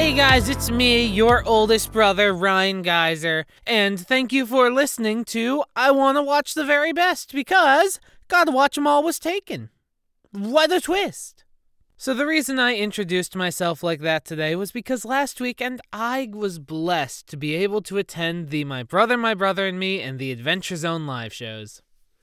Hey guys, it's me, your oldest brother, Ryan Geyser, and thank you for listening to I Wanna Watch the Very Best because Gotta Watch 'em All was taken. What a twist! So, the reason I introduced myself like that today was because last weekend I was blessed to be able to attend the My Brother, My Brother, and Me and the Adventure Zone live shows.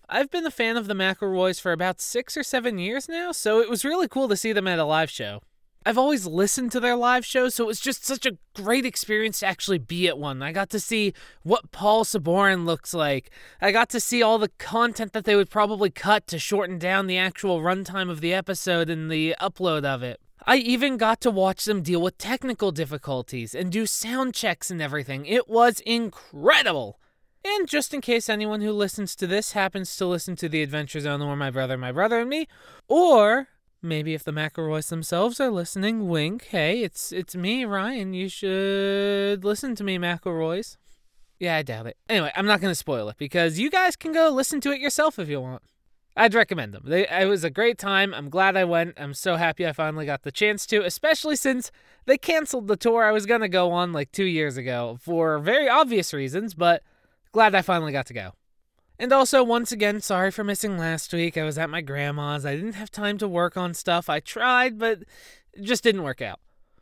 I've been a fan of the McElroys for about six or seven years now, so it was really cool to see them at a live show. I've always listened to their live shows, so it was just such a great experience to actually be at one. I got to see what Paul Sabourin looks like. I got to see all the content that they would probably cut to shorten down the actual runtime of the episode and the upload of it. I even got to watch them deal with technical difficulties and do sound checks and everything. It was incredible. And just in case anyone who listens to this happens to listen to The Adventure Zone or My Brother, My Brother and Me, or Maybe if the McElroys themselves are listening, wink. Hey, it's it's me, Ryan. You should listen to me, McElroys. Yeah, I doubt it. Anyway, I'm not going to spoil it because you guys can go listen to it yourself if you want. I'd recommend them. They, it was a great time. I'm glad I went. I'm so happy I finally got the chance to, especially since they canceled the tour I was going to go on like two years ago for very obvious reasons, but glad I finally got to go. And also, once again, sorry for missing last week. I was at my grandma's. I didn't have time to work on stuff. I tried, but it just didn't work out.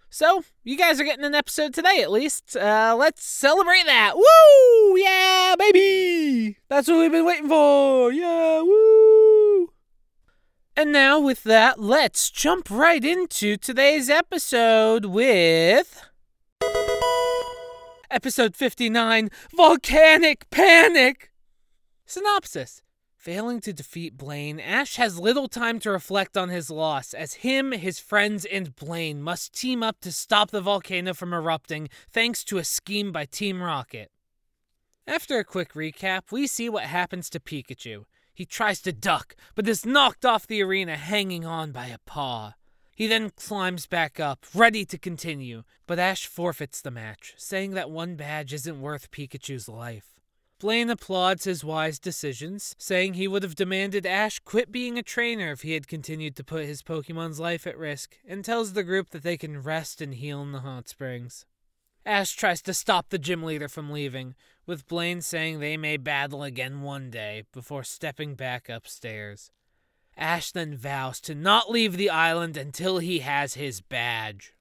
So, you guys are getting an episode today at least. Uh, let's celebrate that. Woo! Yeah, baby! That's what we've been waiting for. Yeah, woo! And now, with that, let's jump right into today's episode with. Episode 59 Volcanic Panic! Synopsis Failing to defeat Blaine, Ash has little time to reflect on his loss, as him, his friends, and Blaine must team up to stop the volcano from erupting thanks to a scheme by Team Rocket. After a quick recap, we see what happens to Pikachu. He tries to duck, but is knocked off the arena hanging on by a paw. He then climbs back up, ready to continue, but Ash forfeits the match, saying that one badge isn't worth Pikachu's life. Blaine applauds his wise decisions, saying he would have demanded Ash quit being a trainer if he had continued to put his Pokemon's life at risk, and tells the group that they can rest and heal in the hot springs. Ash tries to stop the gym leader from leaving, with Blaine saying they may battle again one day before stepping back upstairs. Ash then vows to not leave the island until he has his badge.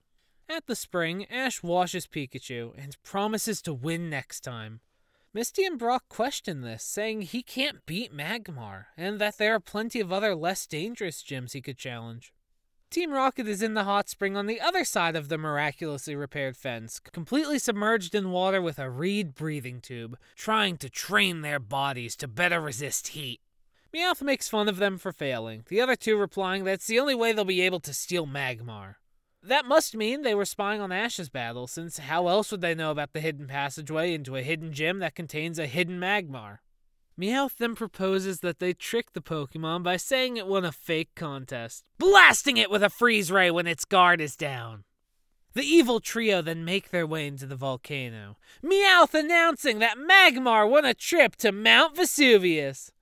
At the spring, Ash washes Pikachu and promises to win next time. Misty and Brock question this, saying he can't beat Magmar, and that there are plenty of other less dangerous gyms he could challenge. Team Rocket is in the hot spring on the other side of the miraculously repaired fence, completely submerged in water with a reed breathing tube, trying to train their bodies to better resist heat. Meowth makes fun of them for failing, the other two replying that's the only way they'll be able to steal Magmar. That must mean they were spying on Ash's battle, since how else would they know about the hidden passageway into a hidden gym that contains a hidden Magmar? Meowth then proposes that they trick the Pokemon by saying it won a fake contest, blasting it with a freeze ray when its guard is down. The evil trio then make their way into the volcano, Meowth announcing that Magmar won a trip to Mount Vesuvius.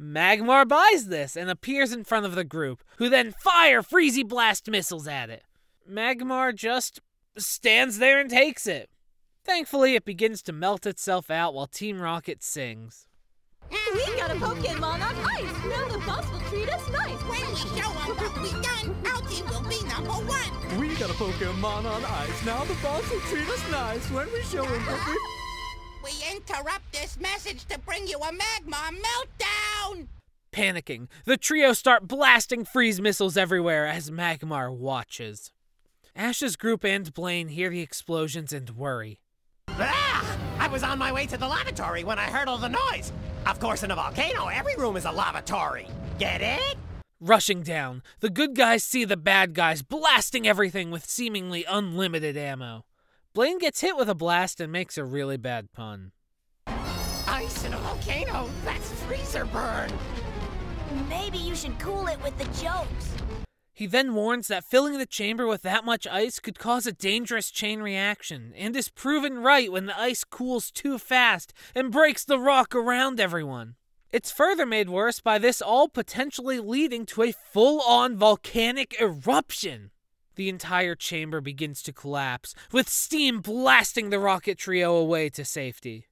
Magmar buys this and appears in front of the group, who then fire Freezy Blast missiles at it. Magmar just stands there and takes it. Thankfully, it begins to melt itself out while Team Rocket sings. We got a Pokemon on ice! Now the boss will treat us nice! When we show them what we done, our team will be number one! We got a Pokemon on ice. Now the boss will treat us nice when we show him what we... We interrupt this message to bring you a Magmar meltdown! Panicking, the trio start blasting freeze missiles everywhere as Magmar watches. Ash's group and Blaine hear the explosions and worry. Ah! I was on my way to the lavatory when I heard all the noise. Of course, in a volcano, every room is a lavatory. Get it? Rushing down, the good guys see the bad guys blasting everything with seemingly unlimited ammo. Blaine gets hit with a blast and makes a really bad pun. Ice in a volcano? That's freezer burn. Maybe you should cool it with the jokes. He then warns that filling the chamber with that much ice could cause a dangerous chain reaction, and is proven right when the ice cools too fast and breaks the rock around everyone. It's further made worse by this all potentially leading to a full on volcanic eruption. The entire chamber begins to collapse, with steam blasting the rocket trio away to safety.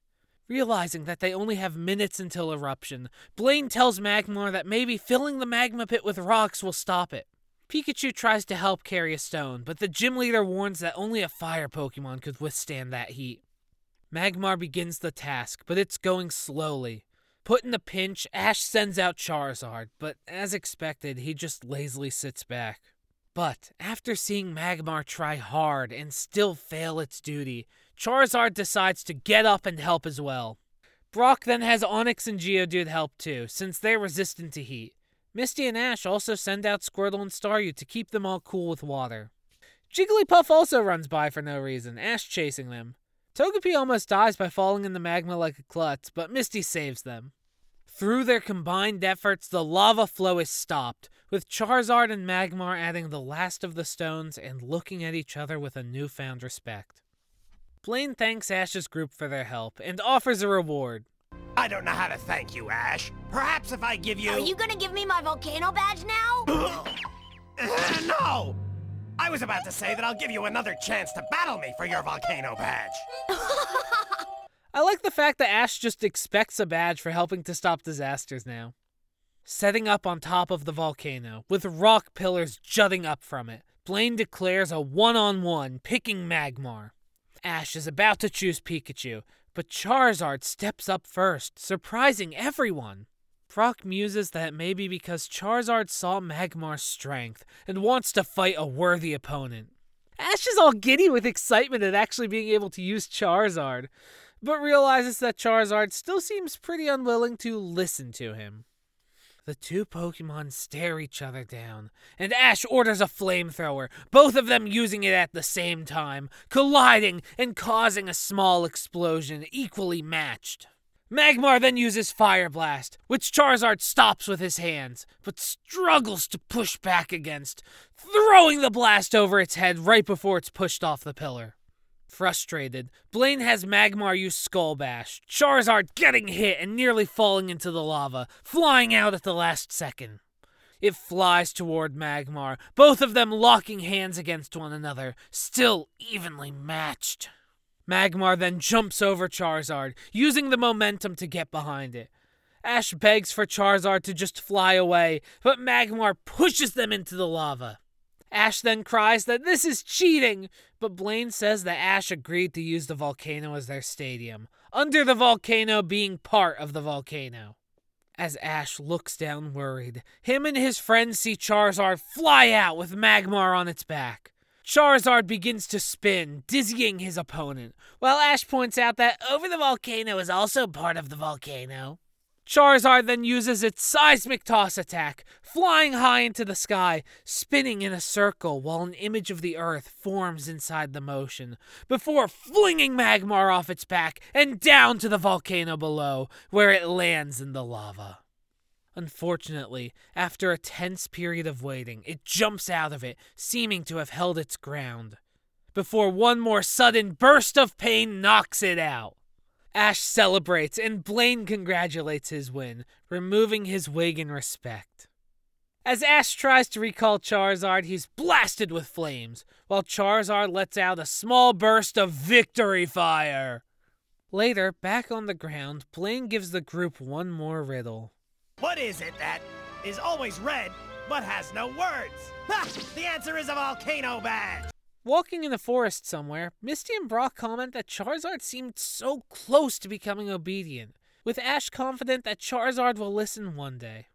Realizing that they only have minutes until eruption, Blaine tells Magmar that maybe filling the magma pit with rocks will stop it. Pikachu tries to help carry a stone, but the gym leader warns that only a fire Pokemon could withstand that heat. Magmar begins the task, but it's going slowly. Put in a pinch, Ash sends out Charizard, but as expected, he just lazily sits back. But after seeing Magmar try hard and still fail its duty, Charizard decides to get up and help as well. Brock then has Onix and Geodude help too, since they're resistant to heat. Misty and Ash also send out Squirtle and Staryu to keep them all cool with water. Jigglypuff also runs by for no reason, Ash chasing them. Togepi almost dies by falling in the magma like a klutz, but Misty saves them. Through their combined efforts, the lava flow is stopped, with Charizard and Magmar adding the last of the stones and looking at each other with a newfound respect. Blaine thanks Ash's group for their help and offers a reward. I don't know how to thank you, Ash. Perhaps if I give you. Are you gonna give me my volcano badge now? Uh, no! I was about to say that I'll give you another chance to battle me for your volcano badge. I like the fact that Ash just expects a badge for helping to stop disasters now. Setting up on top of the volcano, with rock pillars jutting up from it, Blaine declares a one on one, picking Magmar. Ash is about to choose Pikachu, but Charizard steps up first, surprising everyone. Brock muses that it may be because Charizard saw Magmar's strength and wants to fight a worthy opponent. Ash is all giddy with excitement at actually being able to use Charizard, but realizes that Charizard still seems pretty unwilling to listen to him. The two Pokemon stare each other down, and Ash orders a flamethrower, both of them using it at the same time, colliding and causing a small explosion equally matched. Magmar then uses Fire Blast, which Charizard stops with his hands, but struggles to push back against, throwing the blast over its head right before it's pushed off the pillar. Frustrated, Blaine has Magmar use Skull Bash, Charizard getting hit and nearly falling into the lava, flying out at the last second. It flies toward Magmar, both of them locking hands against one another, still evenly matched. Magmar then jumps over Charizard, using the momentum to get behind it. Ash begs for Charizard to just fly away, but Magmar pushes them into the lava. Ash then cries that this is cheating, but Blaine says that Ash agreed to use the volcano as their stadium, under the volcano being part of the volcano. As Ash looks down worried, him and his friends see Charizard fly out with Magmar on its back. Charizard begins to spin, dizzying his opponent, while Ash points out that over the volcano is also part of the volcano. Charizard then uses its seismic toss attack, flying high into the sky, spinning in a circle while an image of the Earth forms inside the motion, before flinging Magmar off its back and down to the volcano below, where it lands in the lava. Unfortunately, after a tense period of waiting, it jumps out of it, seeming to have held its ground, before one more sudden burst of pain knocks it out. Ash celebrates and Blaine congratulates his win, removing his wig in respect. As Ash tries to recall Charizard, he's blasted with flames, while Charizard lets out a small burst of victory fire. Later, back on the ground, Blaine gives the group one more riddle. What is it that is always red but has no words? Ha! The answer is a volcano badge! Walking in the forest somewhere, Misty and Brock comment that Charizard seemed so close to becoming obedient, with Ash confident that Charizard will listen one day.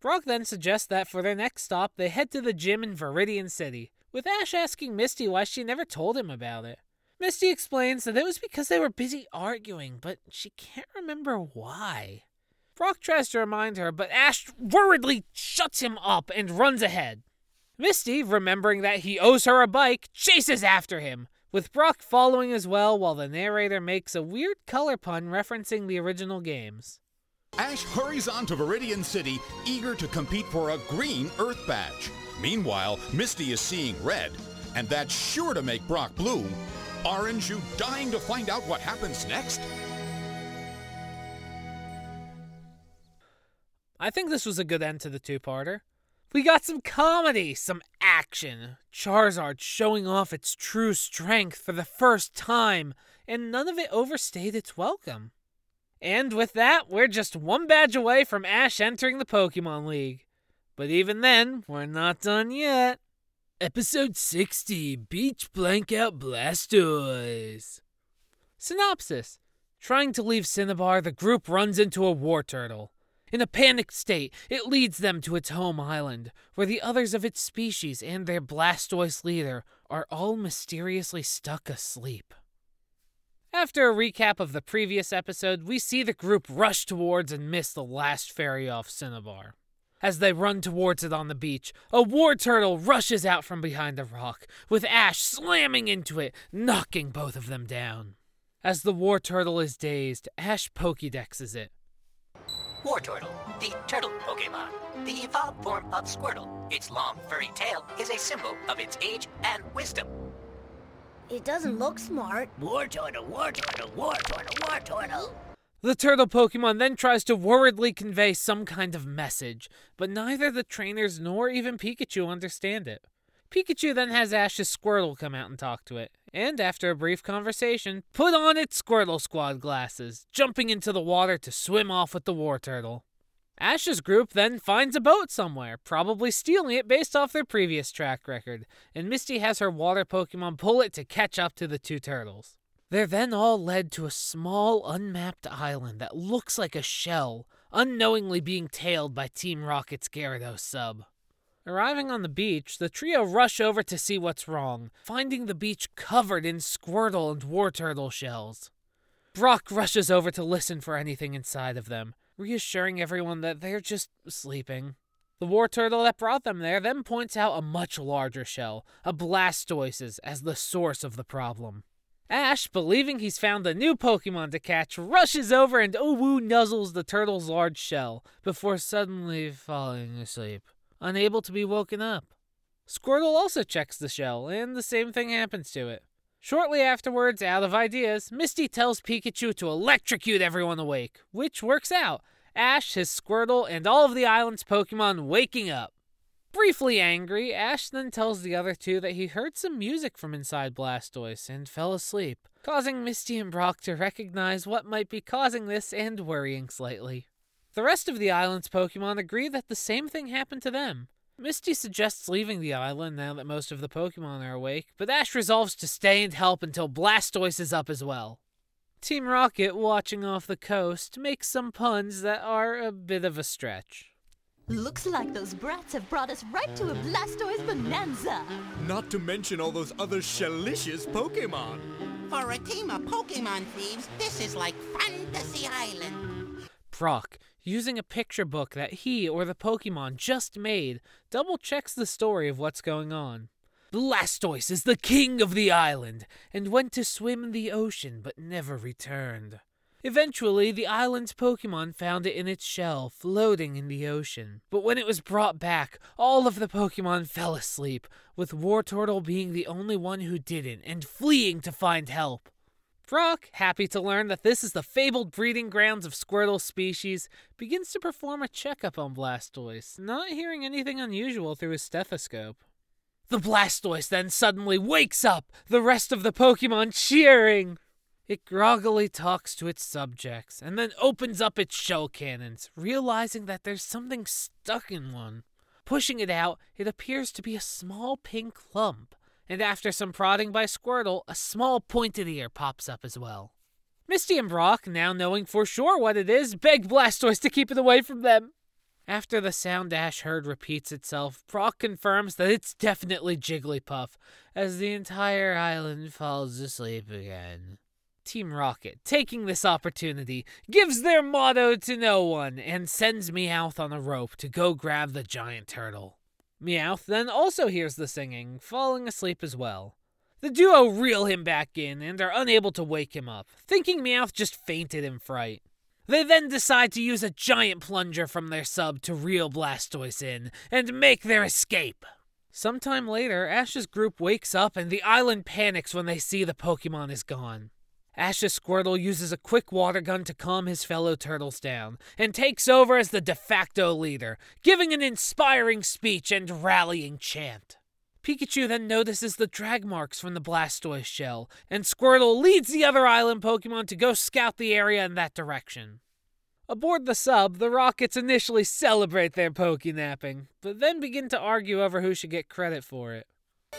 Brock then suggests that for their next stop, they head to the gym in Viridian City, with Ash asking Misty why she never told him about it. Misty explains that it was because they were busy arguing, but she can't remember why. Brock tries to remind her, but Ash worriedly shuts him up and runs ahead. Misty, remembering that he owes her a bike, chases after him, with Brock following as well while the narrator makes a weird color pun referencing the original games. Ash hurries on to Viridian City, eager to compete for a green Earth badge. Meanwhile, Misty is seeing red, and that's sure to make Brock blue. Aren't you dying to find out what happens next? I think this was a good end to the two parter. We got some comedy, some action. Charizard showing off its true strength for the first time, and none of it overstayed its welcome. And with that, we're just one badge away from Ash entering the Pokemon League. But even then, we're not done yet. Episode 60 Beach Blankout Blastoise. Synopsis Trying to leave Cinnabar, the group runs into a Wartortle. In a panicked state, it leads them to its home island, where the others of its species and their Blastoise leader are all mysteriously stuck asleep. After a recap of the previous episode, we see the group rush towards and miss the last ferry off Cinnabar. As they run towards it on the beach, a Wartortle rushes out from behind a rock, with Ash slamming into it, knocking both of them down. As the Wartortle is dazed, Ash Pokédexes it. Wartortle, the turtle Pokemon, the evolved form of Squirtle. Its long, furry tail is a symbol of its age and wisdom. It doesn't look smart. Wartortle, Wartortle, Wartortle, Wartortle. The turtle Pokemon then tries to worriedly convey some kind of message, but neither the trainers nor even Pikachu understand it. Pikachu then has Ash's Squirtle come out and talk to it, and after a brief conversation, put on its Squirtle Squad glasses, jumping into the water to swim off with the Wartortle. Ash's group then finds a boat somewhere, probably stealing it based off their previous track record, and Misty has her water Pokemon pull it to catch up to the two turtles. They're then all led to a small, unmapped island that looks like a shell, unknowingly being tailed by Team Rocket's Gyarados sub. Arriving on the beach, the trio rush over to see what's wrong, finding the beach covered in Squirtle and Wartortle shells. Brock rushes over to listen for anything inside of them, reassuring everyone that they're just sleeping. The Wartortle that brought them there then points out a much larger shell, a Blastoise's, as the source of the problem. Ash, believing he's found a new Pokemon to catch, rushes over and Owu nuzzles the turtle's large shell before suddenly falling asleep, unable to be woken up. Squirtle also checks the shell, and the same thing happens to it. Shortly afterwards, out of ideas, Misty tells Pikachu to electrocute everyone awake, which works out. Ash, his Squirtle, and all of the island's Pokemon waking up. Briefly angry, Ash then tells the other two that he heard some music from inside Blastoise and fell asleep, causing Misty and Brock to recognize what might be causing this and worrying slightly. The rest of the island's Pokemon agree that the same thing happened to them. Misty suggests leaving the island now that most of the Pokemon are awake, but Ash resolves to stay and help until Blastoise is up as well. Team Rocket, watching off the coast, makes some puns that are a bit of a stretch. Looks like those brats have brought us right to a Blastoise bonanza. Not to mention all those other shelicious Pokemon. For a team of Pokemon thieves, this is like Fantasy Island. Brock, using a picture book that he or the Pokemon just made, double checks the story of what's going on. Blastoise is the king of the island and went to swim in the ocean but never returned. Eventually, the island's Pokemon found it in its shell, floating in the ocean. But when it was brought back, all of the Pokemon fell asleep, with Wartortle being the only one who didn't and fleeing to find help. Brock, happy to learn that this is the fabled breeding grounds of Squirtle species, begins to perform a checkup on Blastoise, not hearing anything unusual through his stethoscope. The Blastoise then suddenly wakes up, the rest of the Pokemon cheering. It groggily talks to its subjects and then opens up its shell cannons, realizing that there's something stuck in one. Pushing it out, it appears to be a small pink lump, and after some prodding by Squirtle, a small pointed ear pops up as well. Misty and Brock, now knowing for sure what it is, beg Blastoise to keep it away from them. After the sound Ash heard repeats itself, Brock confirms that it's definitely Jigglypuff, as the entire island falls asleep again. Team Rocket, taking this opportunity, gives their motto to no one and sends Meowth on a rope to go grab the giant turtle. Meowth then also hears the singing, falling asleep as well. The duo reel him back in and are unable to wake him up, thinking Meowth just fainted in fright. They then decide to use a giant plunger from their sub to reel Blastoise in and make their escape. Sometime later, Ash's group wakes up and the island panics when they see the Pokemon is gone. Ash's Squirtle uses a quick water gun to calm his fellow turtles down and takes over as the de facto leader, giving an inspiring speech and rallying chant. Pikachu then notices the drag marks from the Blastoise shell, and Squirtle leads the other island Pokemon to go scout the area in that direction. Aboard the sub, the Rockets initially celebrate their Pokenapping, but then begin to argue over who should get credit for it.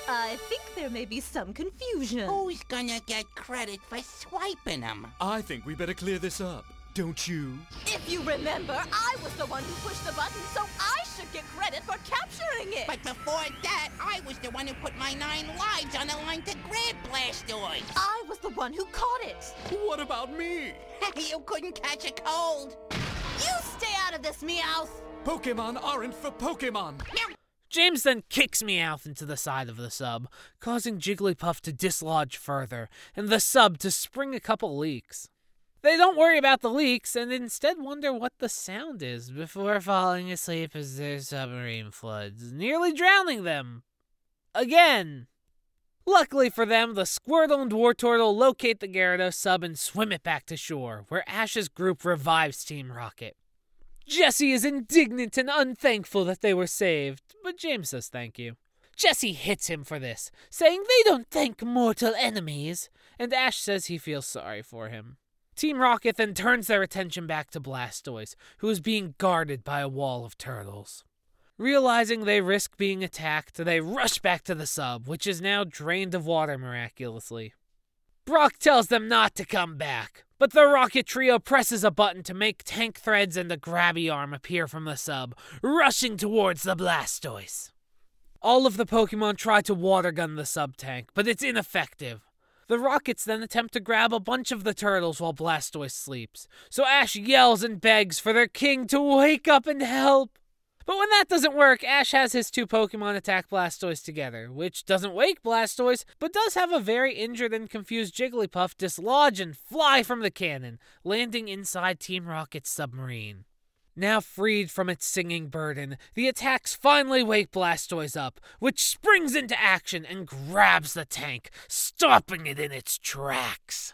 I think there may be some confusion. Who's gonna get credit for swiping them? I think we better clear this up, don't you? If you remember, I was the one who pushed the button, so I should get credit for capturing it. But before that, I was the one who put my nine lives on the line to grab Blastoise. I was the one who caught it. What about me? you couldn't catch a cold. You stay out of this, Meowth. Pokemon aren't for Pokemon. James then kicks Meowth into the side of the sub, causing Jigglypuff to dislodge further, and the sub to spring a couple leaks. They don't worry about the leaks and instead wonder what the sound is before falling asleep as their submarine floods, nearly drowning them. Again. Luckily for them, the Squirtle and Wartortle locate the Gyarados sub and swim it back to shore, where Ash's group revives Team Rocket. Jessie is indignant and unthankful that they were saved, but James says thank you. Jessie hits him for this, saying they don't thank mortal enemies, and Ash says he feels sorry for him. Team Rocket then turns their attention back to Blastoise, who is being guarded by a wall of turtles. Realizing they risk being attacked, they rush back to the sub, which is now drained of water miraculously. Brock tells them not to come back, but the Rocket Trio presses a button to make tank threads and a grabby arm appear from the sub, rushing towards the Blastoise. All of the Pokemon try to water gun the sub tank, but it's ineffective. The Rockets then attempt to grab a bunch of the turtles while Blastoise sleeps, so Ash yells and begs for their king to wake up and help. But when that doesn't work, Ash has his two Pokemon attack Blastoise together, which doesn't wake Blastoise, but does have a very injured and confused Jigglypuff dislodge and fly from the cannon, landing inside Team Rocket's submarine. Now freed from its singing burden, the attacks finally wake Blastoise up, which springs into action and grabs the tank, stopping it in its tracks.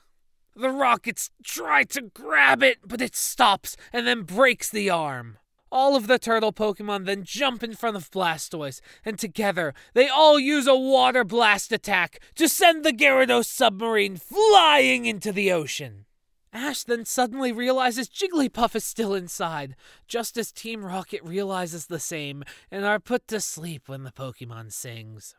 The Rockets try to grab it, but it stops and then breaks the arm. All of the turtle Pokemon then jump in front of Blastoise, and together they all use a water blast attack to send the Gyarados submarine flying into the ocean. Ash then suddenly realizes Jigglypuff is still inside, just as Team Rocket realizes the same and are put to sleep when the Pokemon sings.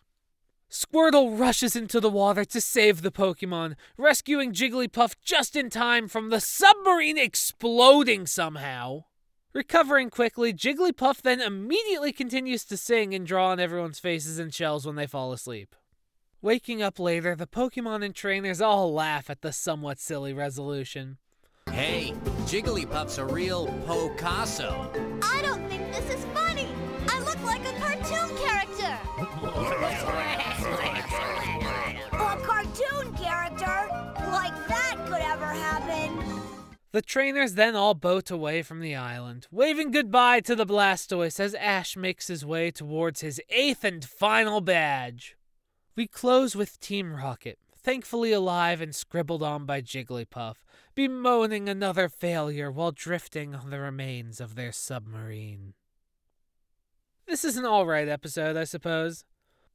Squirtle rushes into the water to save the Pokemon, rescuing Jigglypuff just in time from the submarine exploding somehow. Recovering quickly, Jigglypuff then immediately continues to sing and draw on everyone's faces and shells when they fall asleep. Waking up later, the Pokemon and trainers all laugh at the somewhat silly resolution. Hey, Jigglypuff's a real Picasso. I don't think this is funny. I look like a cartoon character. a cartoon character? Like that could ever happen. The trainers then all boat away from the island, waving goodbye to the Blastoise as Ash makes his way towards his eighth and final badge. We close with Team Rocket, thankfully alive and scribbled on by Jigglypuff, bemoaning another failure while drifting on the remains of their submarine. This is an alright episode, I suppose.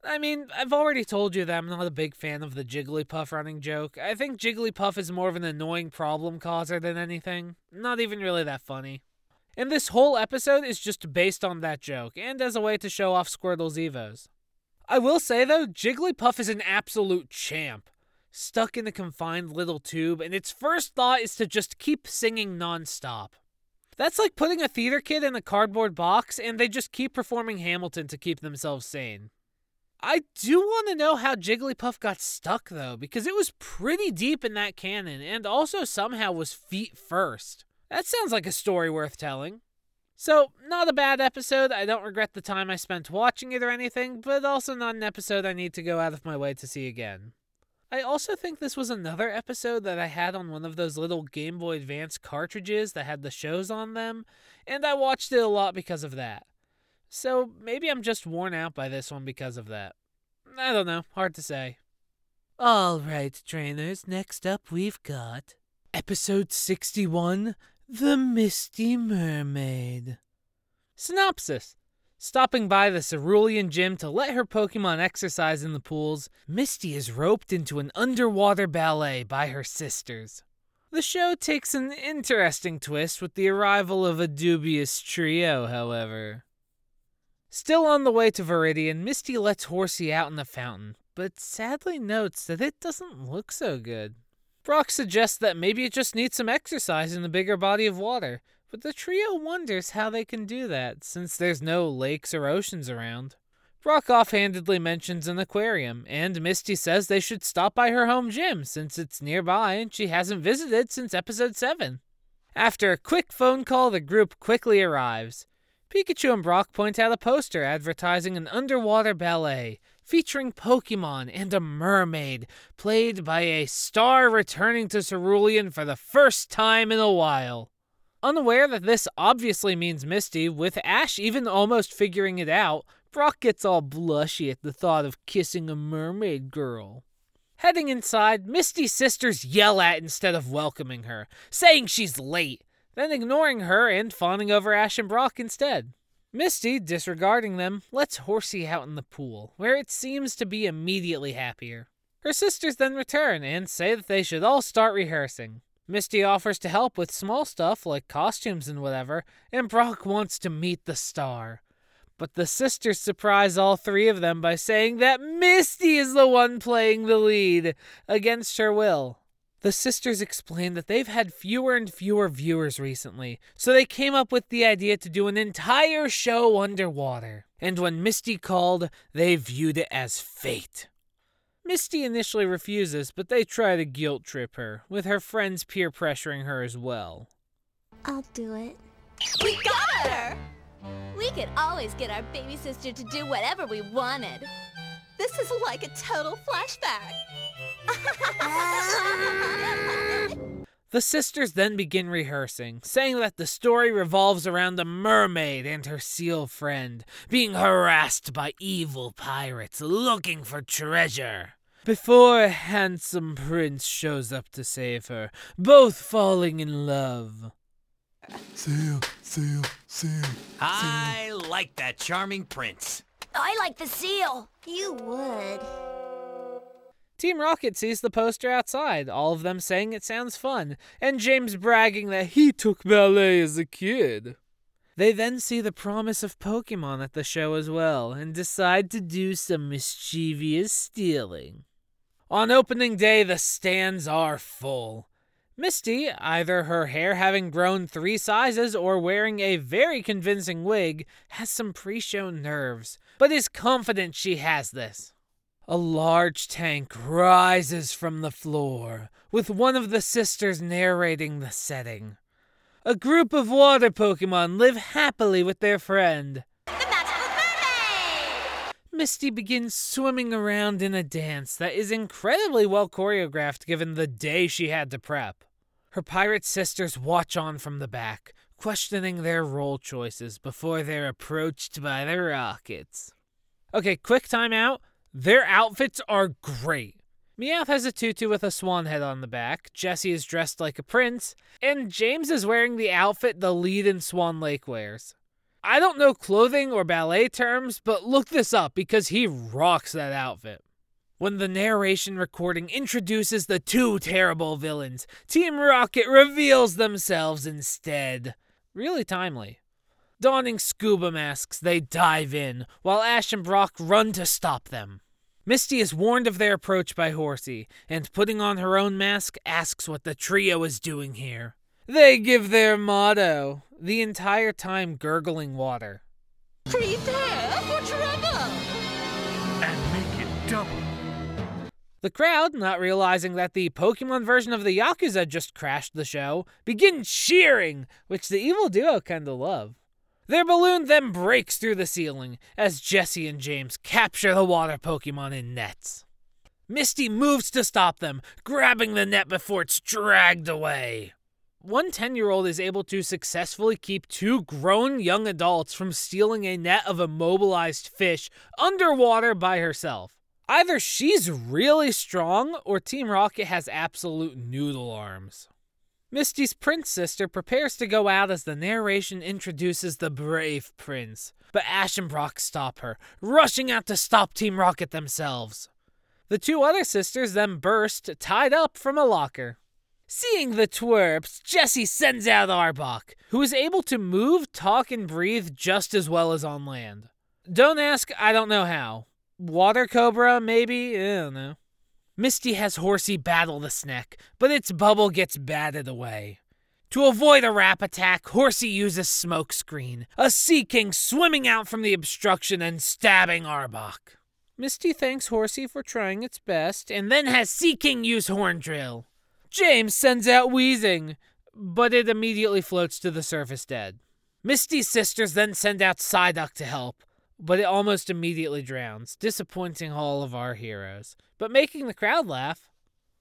I mean, I've already told you that I'm not a big fan of the Jigglypuff running joke. I think Jigglypuff is more of an annoying problem causer than anything. Not even really that funny. And this whole episode is just based on that joke, and as a way to show off Squirtle's Evos. I will say though, Jigglypuff is an absolute champ. Stuck in a confined little tube, and its first thought is to just keep singing nonstop. That's like putting a theater kid in a cardboard box and they just keep performing Hamilton to keep themselves sane. I do want to know how Jigglypuff got stuck though, because it was pretty deep in that cannon and also somehow was feet first. That sounds like a story worth telling. So, not a bad episode. I don't regret the time I spent watching it or anything, but also not an episode I need to go out of my way to see again. I also think this was another episode that I had on one of those little Game Boy Advance cartridges that had the shows on them, and I watched it a lot because of that. So maybe I'm just worn out by this one because of that. I don't know, hard to say. All right, trainers, next up we've got Episode 61 The Misty Mermaid. Synopsis Stopping by the Cerulean gym to let her Pokemon exercise in the pools, Misty is roped into an underwater ballet by her sisters. The show takes an interesting twist with the arrival of a dubious trio, however. Still on the way to Viridian, Misty lets Horsea out in the fountain, but sadly notes that it doesn't look so good. Brock suggests that maybe it just needs some exercise in the bigger body of water, but the trio wonders how they can do that since there's no lakes or oceans around. Brock offhandedly mentions an aquarium, and Misty says they should stop by her home gym since it's nearby and she hasn't visited since episode 7. After a quick phone call, the group quickly arrives. Pikachu and Brock point out a poster advertising an underwater ballet featuring Pokemon and a mermaid, played by a star returning to Cerulean for the first time in a while. Unaware that this obviously means Misty, with Ash even almost figuring it out, Brock gets all blushy at the thought of kissing a mermaid girl. Heading inside, Misty's sisters yell at instead of welcoming her, saying she's late, then ignoring her and fawning over Ash and Brock instead. Misty, disregarding them, lets Horsea out in the pool, where it seems to be immediately happier. Her sisters then return and say that they should all start rehearsing. Misty offers to help with small stuff like costumes and whatever, and Brock wants to meet the star. But the sisters surprise all three of them by saying that Misty is the one playing the lead, against her will. The sisters explain that they've had fewer and fewer viewers recently, so they came up with the idea to do an entire show underwater. And when Misty called, they viewed it as fate. Misty initially refuses, but they try to guilt trip her, with her friends peer pressuring her as well. I'll do it. We got her! We could always get our baby sister to do whatever we wanted. This is like a total flashback. The sisters then begin rehearsing, saying that the story revolves around a mermaid and her seal friend being harassed by evil pirates looking for treasure. Before a handsome prince shows up to save her, both falling in love. Seal, seal, seal. I like that charming prince. I like the seal. You would. Team Rocket sees the poster outside, all of them saying it sounds fun, and James bragging that he took ballet as a kid. They then see the promise of Pokemon at the show as well, and decide to do some mischievous stealing. On opening day, the stands are full. Misty, either her hair having grown three sizes or wearing a very convincing wig, has some pre show nerves, but is confident she has this. A large tank rises from the floor, with one of the sisters narrating the setting. A group of water Pokemon live happily with their friend. The Magical Mermaid! Misty begins swimming around in a dance that is incredibly well choreographed given the day she had to prep. Her pirate sisters watch on from the back, questioning their role choices before they're approached by the rockets. Okay, quick timeout. Their outfits are great. Meowth has a tutu with a swan head on the back, Jessie is dressed like a prince, and James is wearing the outfit the lead in Swan Lake wears. I don't know clothing or ballet terms, but look this up because he rocks that outfit. When the narration recording introduces the two terrible villains, Team Rocket reveals themselves instead. Really timely. Donning scuba masks, they dive in, while Ash and Brock run to stop them. Misty is warned of their approach by Horsea, and putting on her own mask, asks what the trio is doing here. They give their motto, the entire time gurgling water. Prepare for trouble! And make it double. The crowd, not realizing that the Pokemon version of the Yakuza just crashed the show, begin cheering, which the evil duo kinda love. Their balloon then breaks through the ceiling as Jessie and James capture the water Pokemon in nets. Misty moves to stop them, grabbing the net before it's dragged away. One 10 year old is able to successfully keep two grown young adults from stealing a net of immobilized fish underwater by herself. Either she's really strong or Team Rocket has absolute noodle arms. Misty's prince sister prepares to go out as the narration introduces the brave prince, but Ash and Brock stop her, rushing out to stop Team Rocket themselves. The two other sisters then burst, tied up from a locker. Seeing the twerps, Jessie sends out Arbok, who is able to move, talk, and breathe just as well as on land. Don't ask, I don't know how. Water Cobra, maybe? I don't know. Misty has Horsea battle the snake, but its bubble gets batted away. To avoid a wrap attack, Horsea uses Smokescreen, a Seaking swimming out from the obstruction and stabbing Arbok. Misty thanks Horsea for trying its best and then has Seaking use Horn Drill. James sends out Wheezing, but it immediately floats to the surface dead. Misty's sisters then send out Psyduck to help, but it almost immediately drowns, disappointing all of our heroes, but making the crowd laugh.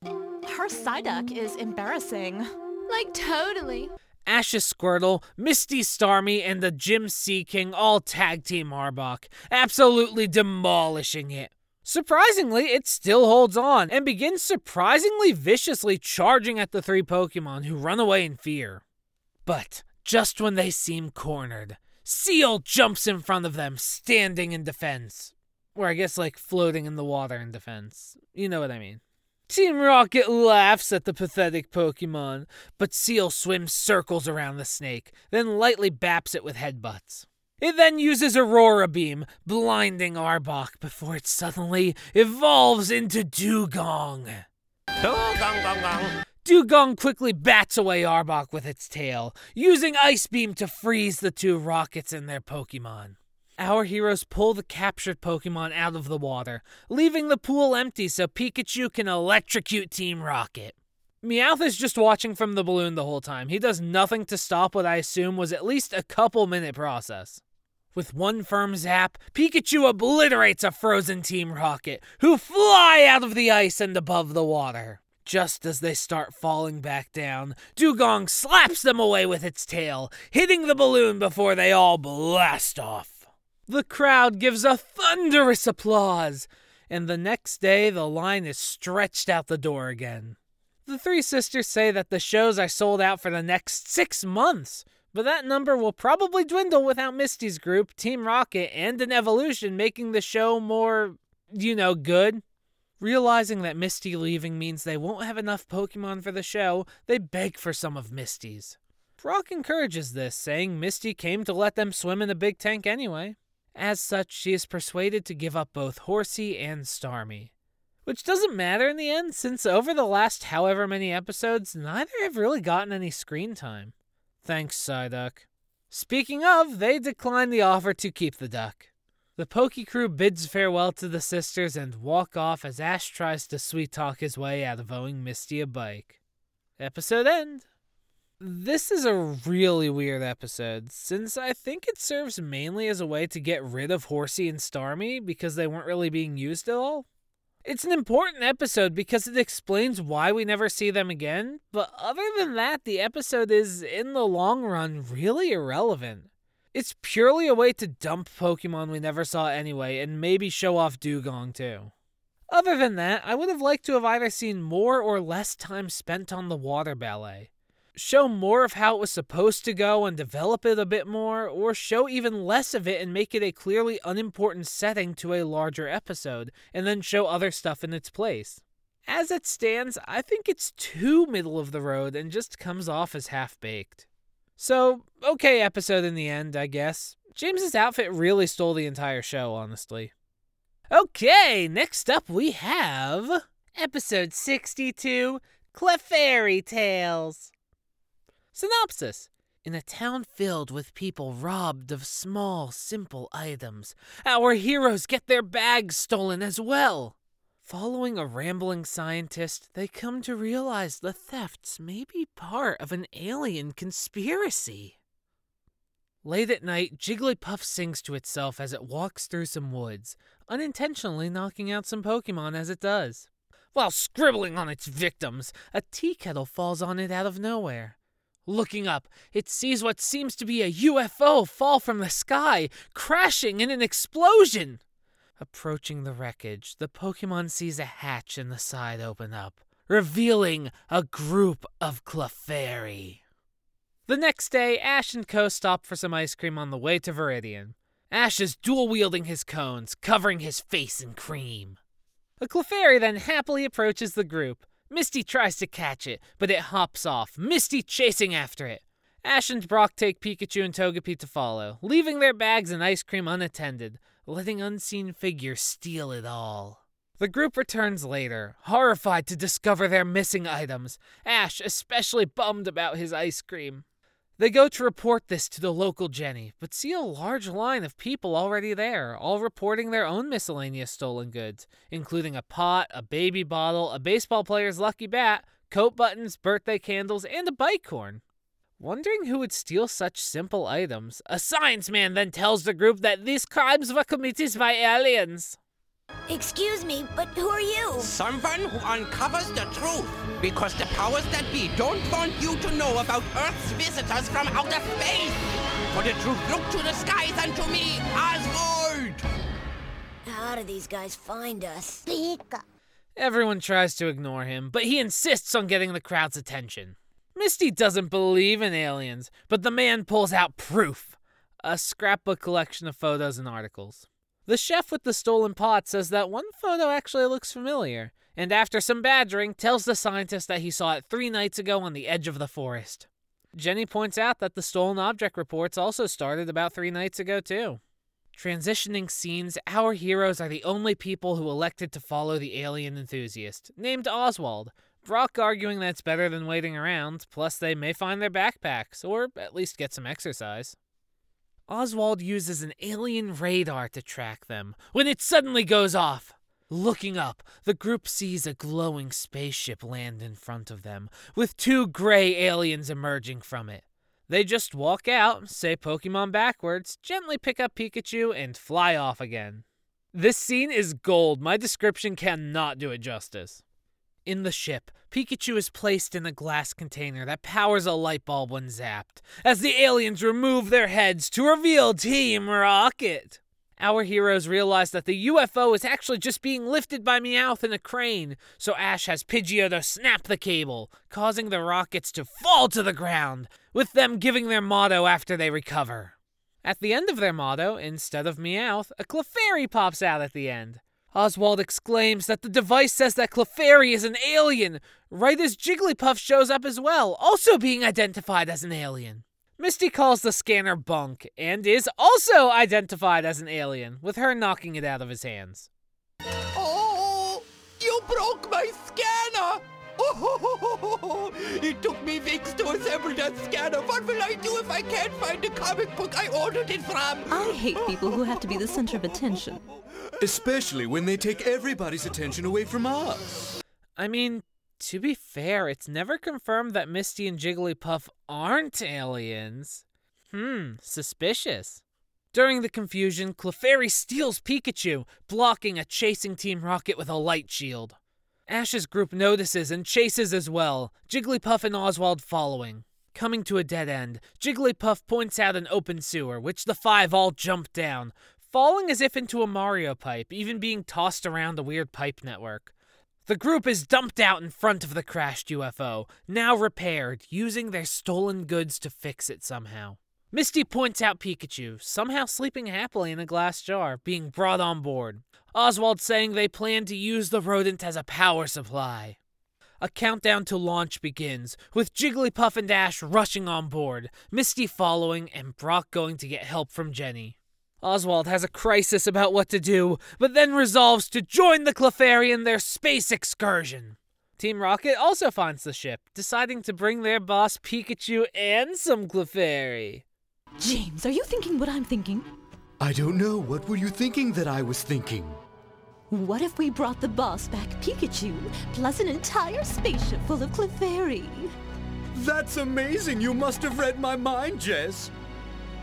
Her Psyduck is embarrassing. Like, totally. Ash's Squirtle, Misty Starmie, and the Gym Seaking all tag team Arbok, absolutely demolishing it. Surprisingly, it still holds on and begins surprisingly viciously charging at the three Pokemon who run away in fear. But just when they seem cornered, Seal jumps in front of them, standing in defense. Or I guess like floating in the water in defense. You know what I mean. Team Rocket laughs at the pathetic Pokemon, but Seal swims circles around the snake, then lightly baps it with headbutts. It then uses Aurora Beam, blinding Arbok before it suddenly evolves into Dewgong. Dewgong, gong, gong. Dewgong quickly bats away Arbok with its tail, using Ice Beam to freeze the two rockets and their Pokemon. Our heroes pull the captured Pokemon out of the water, leaving the pool empty so Pikachu can electrocute Team Rocket. Meowth is just watching from the balloon the whole time. He does nothing to stop what I assume was at least a couple minute process. With one firm zap, Pikachu obliterates a frozen Team Rocket, who fly out of the ice and above the water. Just as they start falling back down, Dewgong slaps them away with its tail, hitting the balloon before they all blast off. The crowd gives a thunderous applause, and the next day the line is stretched out the door again. The three sisters say that the shows are sold out for the next six months, but that number will probably dwindle without Misty's group, Team Rocket, and an evolution making the show more, you know, good. Realizing that Misty leaving means they won't have enough Pokemon for the show, they beg for some of Misty's. Brock encourages this, saying Misty came to let them swim in the big tank anyway. As such, she is persuaded to give up both Horsea and Starmie. Which doesn't matter in the end, since over the last however many episodes, neither have really gotten any screen time. Thanks, Psyduck. Speaking of, they decline the offer to keep the duck. The Poke Crew bids farewell to the sisters and walk off as Ash tries to sweet talk his way out of owing Misty a bike. Episode end. This is a really weird episode, since I think it serves mainly as a way to get rid of Horsea and Starmie because they weren't really being used at all. It's an important episode because it explains why we never see them again, but other than that, the episode is, in the long run, really irrelevant. It's purely a way to dump Pokemon we never saw anyway, and maybe show off Dewgong too. Other than that, I would have liked to have either seen more or less time spent on the water ballet show more of how it was supposed to go and develop it a bit more, or show even less of it and make it a clearly unimportant setting to a larger episode, and then show other stuff in its place. As it stands, I think it's too middle of the road and just comes off as half baked. So, okay episode in the end, I guess. James's outfit really stole the entire show, honestly. Okay, next up we have episode 62 Clefairy Tales. Synopsis In a town filled with people robbed of small, simple items, our heroes get their bags stolen as well. Following a rambling scientist, they come to realize the thefts may be part of an alien conspiracy. Late at night, Jigglypuff sings to itself as it walks through some woods, unintentionally knocking out some Pokemon as it does. While scribbling on its victims, a tea kettle falls on it out of nowhere. Looking up, it sees what seems to be a UFO fall from the sky, crashing in an explosion. Approaching the wreckage, the Pokemon sees a hatch in the side open up, revealing a group of Clefairy. The next day, Ash and Co stop for some ice cream on the way to Viridian. Ash is dual wielding his cones, covering his face in cream. A Clefairy then happily approaches the group. Misty tries to catch it, but it hops off, Misty chasing after it. Ash and Brock take Pikachu and Togepi to follow, leaving their bags and ice cream unattended, letting unseen figures steal it all. The group returns later, horrified to discover their missing items, Ash especially bummed about his ice cream. They go to report this to the local Jenny, but see a large line of people already there, all reporting their own miscellaneous stolen goods, including a pot, a baby bottle, a baseball player's lucky bat, coat buttons, birthday candles, and a bike horn. Wondering who would steal such simple items, a science man then tells the group that these crimes were committed by aliens. Excuse me, but who are you? Someone who uncovers the truth. Because the powers that be don't want you to know about Earth's visitors from outer space. For the truth, look to the skies and to me, Oswald! How do these guys find us? Everyone tries to ignore him, but he insists on getting the crowd's attention. Misty doesn't believe in aliens, but the man pulls out proof a scrapbook collection of photos and articles. The chef with the stolen pot says that one photo actually looks familiar, and after some badgering, tells the scientist that he saw it three nights ago on the edge of the forest. Jenny points out that the stolen object reports also started about three nights ago, too. Transitioning scenes, our heroes are the only people who elected to follow the alien enthusiast, named Oswald. Brock arguing that it's better than waiting around, plus they may find their backpacks, or at least get some exercise. Oswald uses an alien radar to track them when it suddenly goes off. Looking up, the group sees a glowing spaceship land in front of them, with two gray aliens emerging from it. They just walk out, say Pokemon backwards, gently pick up Pikachu, and fly off again. This scene is gold. My description cannot do it justice. In the ship, Pikachu is placed in a glass container that powers a light bulb when zapped, as the aliens remove their heads to reveal Team Rocket. Our heroes realize that the UFO is actually just being lifted by Meowth in a crane, so Ash has Pidgeotto snap the cable, causing the rockets to fall to the ground, with them giving their motto after they recover. At the end of their motto, instead of Meowth, a Clefairy pops out at the end. Oswald exclaims that the device says that Clefairy is an alien, right as Jigglypuff shows up as well, also being identified as an alien. Misty calls the scanner bunk and is also identified as an alien, with her knocking it out of his hands. Oh, you broke my scanner! Oh, it took me weeks to assemble that scanner. What will I do if I can't find the comic book I ordered it from? I hate people who have to be the center of attention. Especially when they take everybody's attention away from us. I mean, to be fair, it's never confirmed that Misty and Jigglypuff aren't aliens. Hmm, suspicious. During the confusion, Clefairy steals Pikachu, blocking a chasing Team Rocket with a light shield. Ash's group notices and chases as well, Jigglypuff and Oswald following. Coming to a dead end, Jigglypuff points out an open sewer, which the five all jump down, falling as if into a Mario pipe, even being tossed around a weird pipe network. The group is dumped out in front of the crashed UFO, now repaired, using their stolen goods to fix it somehow. Misty points out Pikachu, somehow sleeping happily in a glass jar, being brought on board. Oswald saying they plan to use the rodent as a power supply. A countdown to launch begins, with Jigglypuff and Ash rushing on board, Misty following, and Brock going to get help from Jenny. Oswald has a crisis about what to do, but then resolves to join the Clefairy in their space excursion. Team Rocket also finds the ship, deciding to bring their boss Pikachu and some Clefairy. James, are you thinking what I'm thinking? I don't know. What were you thinking that I was thinking? What if we brought the boss back Pikachu, plus an entire spaceship full of Clefairy? That's amazing. You must have read my mind, Jess.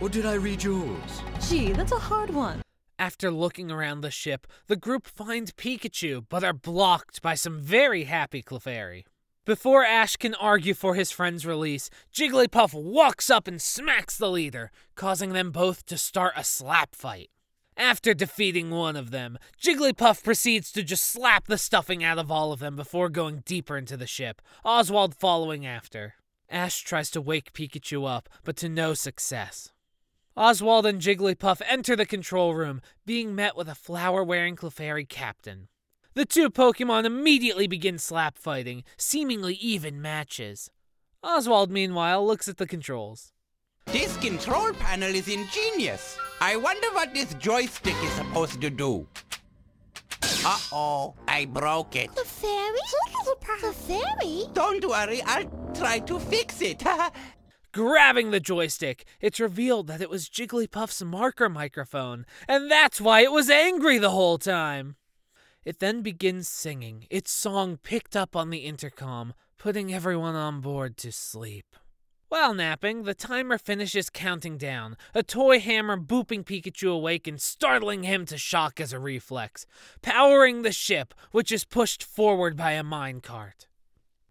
Or did I read yours? Gee, that's a hard one. After looking around the ship, the group find Pikachu, but are blocked by some very happy Clefairy. Before Ash can argue for his friend's release, Jigglypuff walks up and smacks the leader, causing them both to start a slap fight. After defeating one of them, Jigglypuff proceeds to just slap the stuffing out of all of them before going deeper into the ship, Oswald following after. Ash tries to wake Pikachu up, but to no success. Oswald and Jigglypuff enter the control room, being met with a flower wearing Clefairy captain. The two Pokemon immediately begin slap fighting, seemingly even matches. Oswald, meanwhile, looks at the controls. This control panel is ingenious. I wonder what this joystick is supposed to do. Uh-oh, I broke it. The fairy? The fairy? Don't worry, I'll try to fix it. Grabbing the joystick, it's revealed that it was Jigglypuff's marker microphone, and that's why it was angry the whole time. It then begins singing, its song picked up on the intercom, putting everyone on board to sleep. While napping, the timer finishes counting down, a toy hammer booping Pikachu awake and startling him to shock as a reflex, powering the ship, which is pushed forward by a minecart.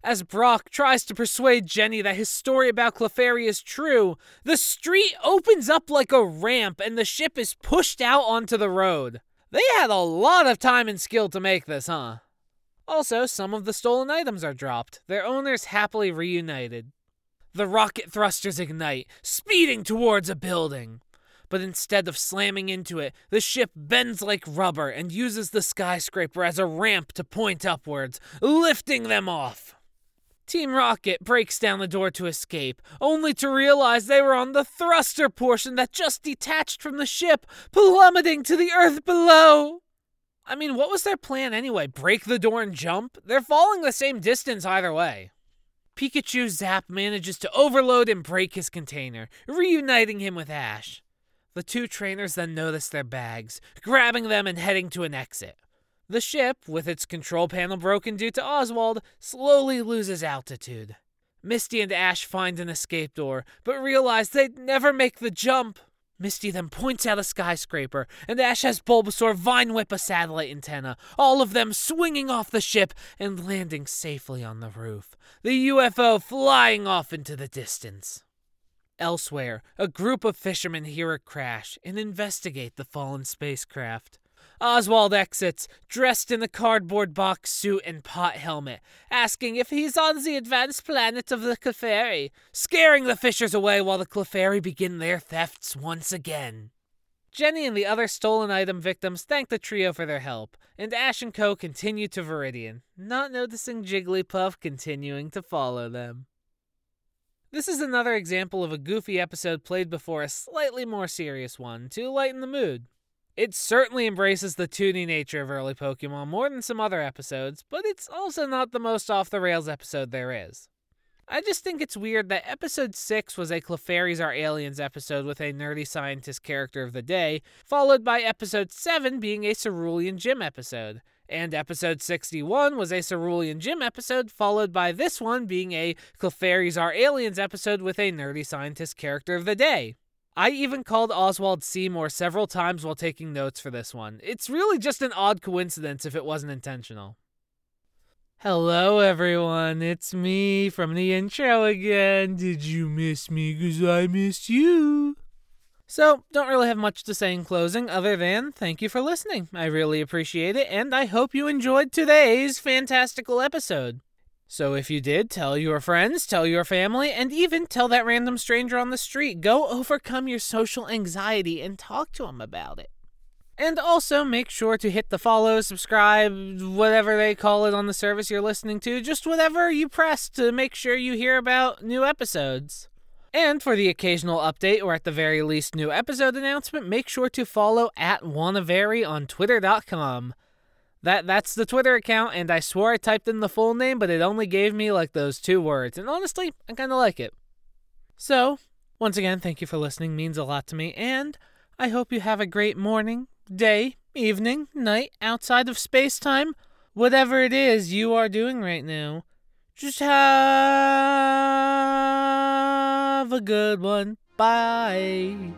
As Brock tries to persuade Jenny that his story about Clefairy is true, the street opens up like a ramp and the ship is pushed out onto the road. They had a lot of time and skill to make this, huh? Also, some of the stolen items are dropped, their owners happily reunited. The rocket thrusters ignite, speeding towards a building. But instead of slamming into it, the ship bends like rubber and uses the skyscraper as a ramp to point upwards, lifting them off. Team Rocket breaks down the door to escape, only to realize they were on the thruster portion that just detached from the ship, plummeting to the earth below. I mean, what was their plan anyway? Break the door and jump? They're falling the same distance either way. Pikachu Zap manages to overload and break his container, reuniting him with Ash. The two trainers then notice their bags, grabbing them and heading to an exit. The ship, with its control panel broken due to Oswald, slowly loses altitude. Misty and Ash find an escape door, but realize they'd never make the jump. Misty then points out a skyscraper, and Ash has Bulbasaur vine whip a satellite antenna, all of them swinging off the ship and landing safely on the roof, the UFO flying off into the distance. Elsewhere, a group of fishermen hear a crash and investigate the fallen spacecraft. Oswald exits, dressed in a cardboard box suit and pot helmet, asking if he's on the advanced planet of the Clefairy, scaring the fishers away while the Clefairy begin their thefts once again. Jenny and the other stolen item victims thank the trio for their help, and Ash and Co. continue to Viridian, not noticing Jigglypuff continuing to follow them. This is another example of a goofy episode played before a slightly more serious one to lighten the mood. It certainly embraces the toony nature of early Pokemon more than some other episodes, but it's also not the most off the rails episode there is. I just think it's weird that episode 6 was a Clefairies Are Aliens episode with a nerdy scientist character of the day, followed by episode 7 being a Cerulean Gym episode. And episode 61 was a Cerulean Gym episode, followed by this one being a Clefairies Are Aliens episode with a nerdy scientist character of the day. I even called Oswald Seymour several times while taking notes for this one. It's really just an odd coincidence if it wasn't intentional. Hello, everyone. It's me from the intro again. Did you miss me? Because I missed you. So, don't really have much to say in closing other than thank you for listening. I really appreciate it, and I hope you enjoyed today's fantastical episode. So if you did, tell your friends, tell your family, and even tell that random stranger on the street. Go overcome your social anxiety and talk to them about it. And also make sure to hit the follow, subscribe, whatever they call it on the service you're listening to, just whatever you press to make sure you hear about new episodes. And for the occasional update, or at the very least new episode announcement, make sure to follow at Wannavery on Twitter.com. That that's the Twitter account, and I swore I typed in the full name, but it only gave me like those two words. And honestly, I kind of like it. So, once again, thank you for listening. Means a lot to me, and I hope you have a great morning, day, evening, night, outside of space time, whatever it is you are doing right now. Just have a good one. Bye.